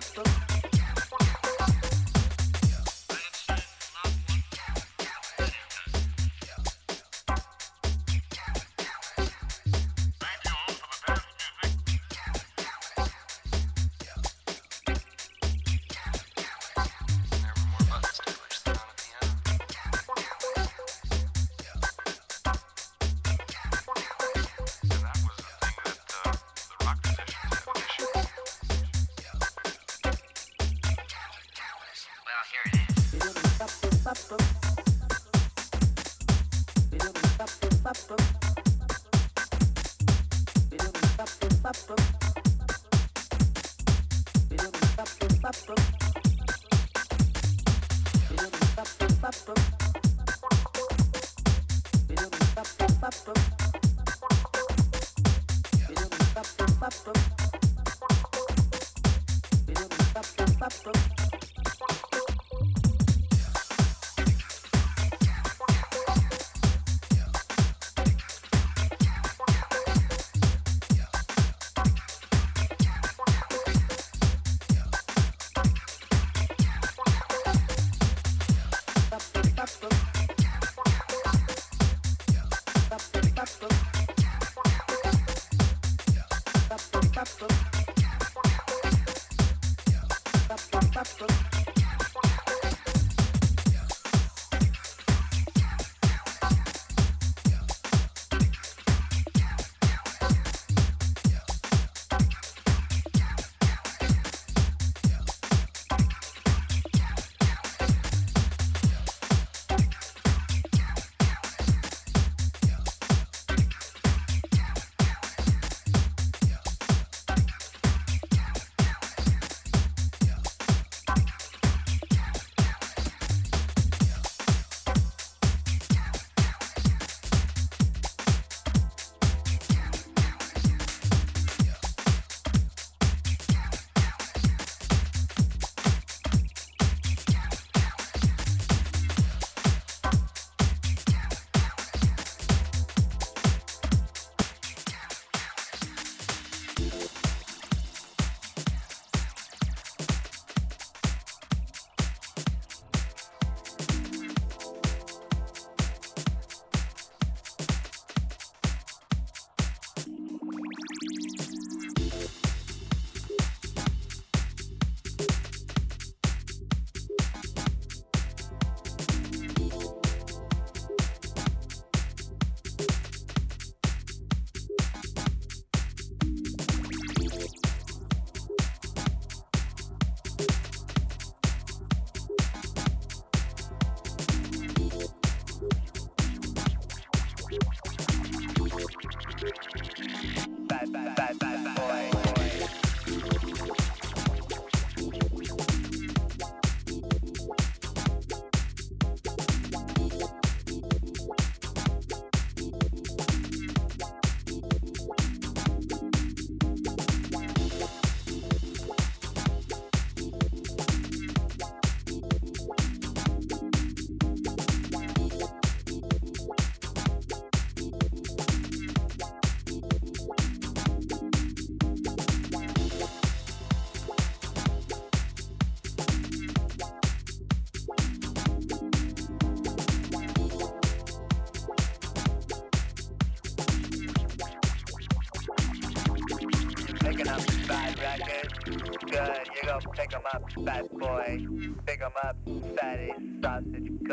up,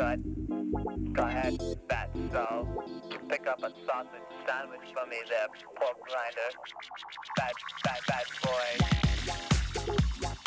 Go ahead, fat soul. Pick up a sausage sandwich for me there, pork grinder. Fat, fat, fat boy.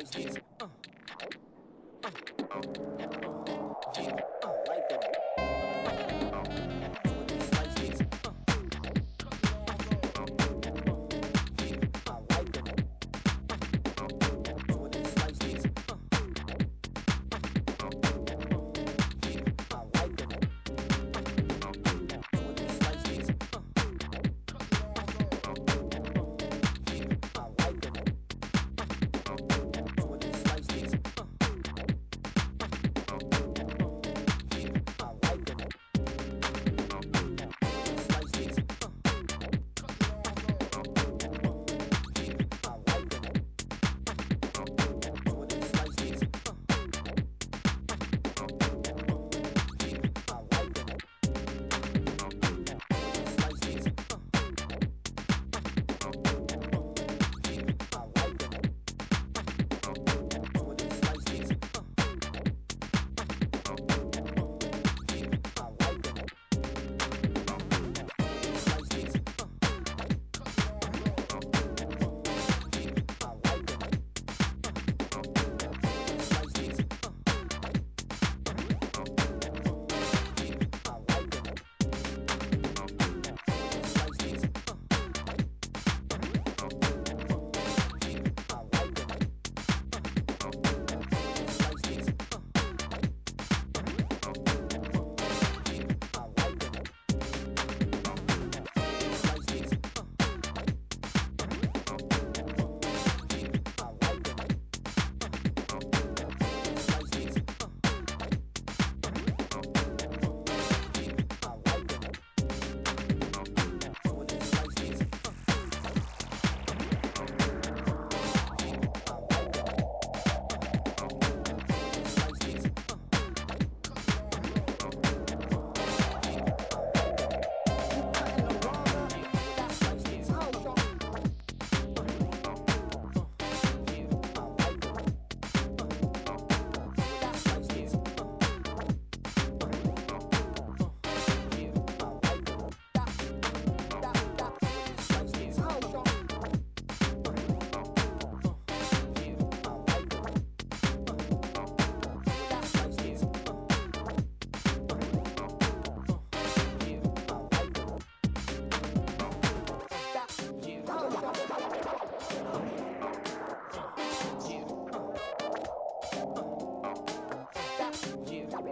Like this.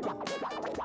ダメだ!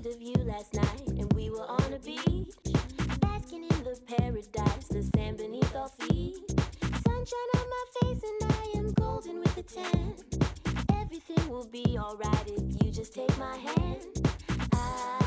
dreamed of you last night, and we were on a beach, basking in the paradise, the sand beneath our feet. Sunshine on my face, and I am golden with a tan. Everything will be alright if you just take my hand. I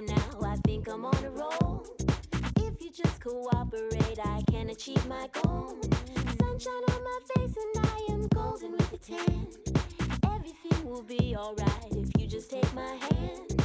time now. I think I'm on a roll. If you just cooperate, I can achieve my goal. Sunshine on my face, and I am golden with a tan. Everything will be alright if you just take my hand.